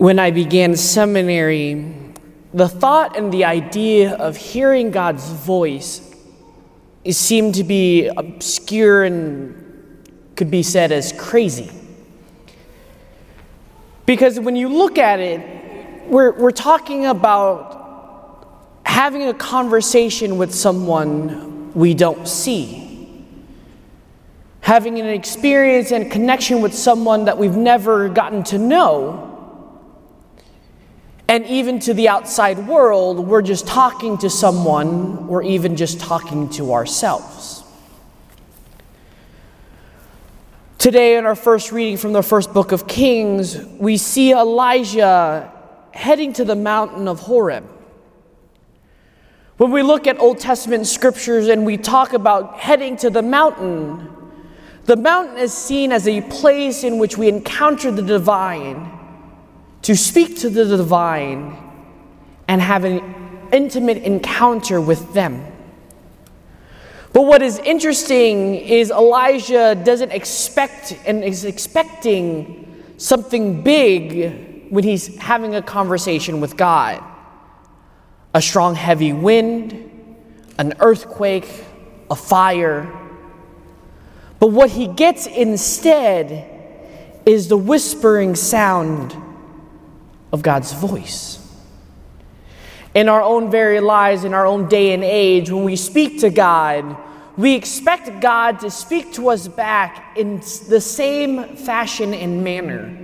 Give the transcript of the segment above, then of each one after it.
When I began seminary, the thought and the idea of hearing God's voice seemed to be obscure and could be said as crazy. Because when you look at it, we're, we're talking about having a conversation with someone we don't see, having an experience and connection with someone that we've never gotten to know. And even to the outside world, we're just talking to someone or even just talking to ourselves. Today, in our first reading from the first book of Kings, we see Elijah heading to the mountain of Horeb. When we look at Old Testament scriptures and we talk about heading to the mountain, the mountain is seen as a place in which we encounter the divine, to speak to the divine, and have an intimate encounter with them. But what is interesting is Elijah doesn't expect and is expecting something big when he's having a conversation with God. A strong, heavy wind, an earthquake, a fire. But what he gets instead is the whispering sound of God's voice. In our own very lives, in our own day and age, when we speak to God, we expect God to speak to us back in the same fashion and manner.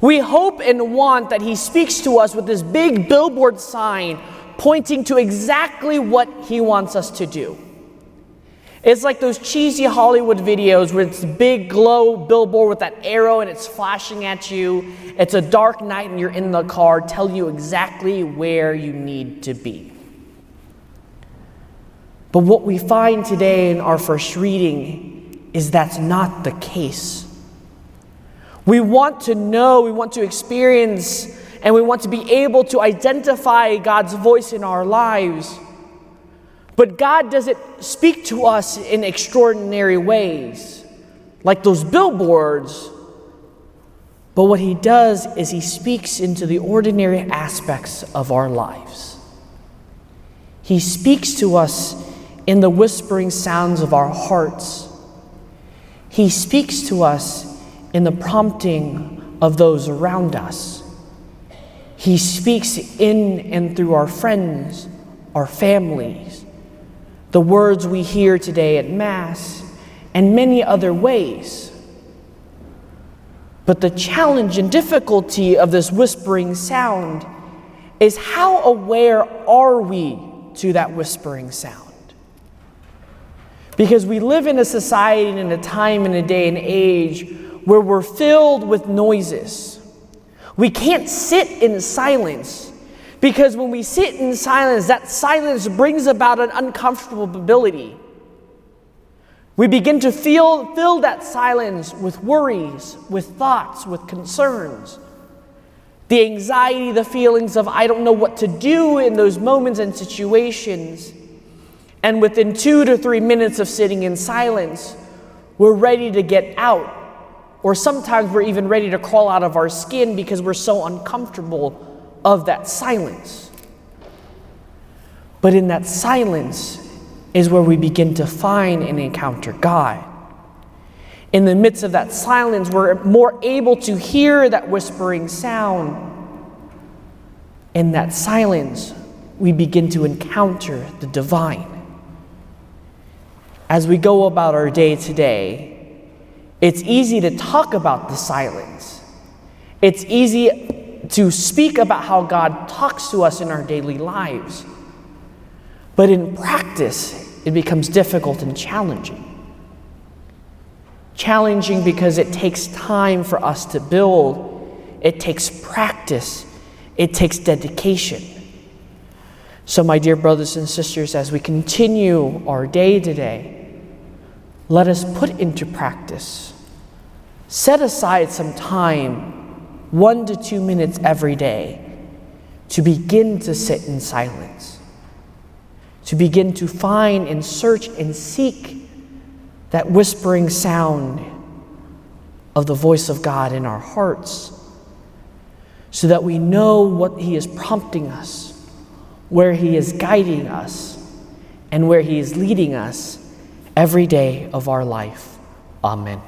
We hope and want that He speaks to us with this big billboard sign pointing to exactly what He wants us to do. It's like those cheesy Hollywood videos where it's big glow billboard with that arrow and it's flashing at you. It's a dark night and you're in the car, tell you exactly where you need to be. But what we find today in our first reading is that's not the case. We want to know, we want to experience, and we want to be able to identify God's voice in our lives. But God doesn't speak to us in extraordinary ways, like those billboards. But what He does is He speaks into the ordinary aspects of our lives. He speaks to us in the whispering sounds of our hearts. He speaks to us in the prompting of those around us. He speaks in and through our friends, our families, the words we hear today at Mass, and many other ways. But the challenge and difficulty of this whispering sound is how aware are we to that whispering sound? Because we live in a society and in a time and a day and age where we're filled with noises. We can't sit in silence because when we sit in silence, that silence brings about an uncomfortability. We begin to feel, fill that silence with worries, with thoughts, with concerns. The anxiety, the feelings of, I don't know what to do in those moments and situations. And within two to three minutes of sitting in silence, we're ready to get out. Or sometimes we're even ready to crawl out of our skin because we're so uncomfortable of that silence. But in that silence is where we begin to find and encounter God. In the midst of that silence, we're more able to hear that whispering sound. In that silence, we begin to encounter the divine. As we go about our day today, it's easy to talk about the silence. It's easy to speak about how God talks to us in our daily lives. But in practice, it becomes difficult and challenging. Challenging because it takes time for us to build, it takes practice, it takes dedication. So, my dear brothers and sisters, as we continue our day today, let us put into practice. Set aside some time one to two minutes every day to begin to sit in silence, to begin to find and search and seek that whispering sound of the voice of God in our hearts, so that we know what He is prompting us, where He is guiding us, and where He is leading us every day of our life. Amen.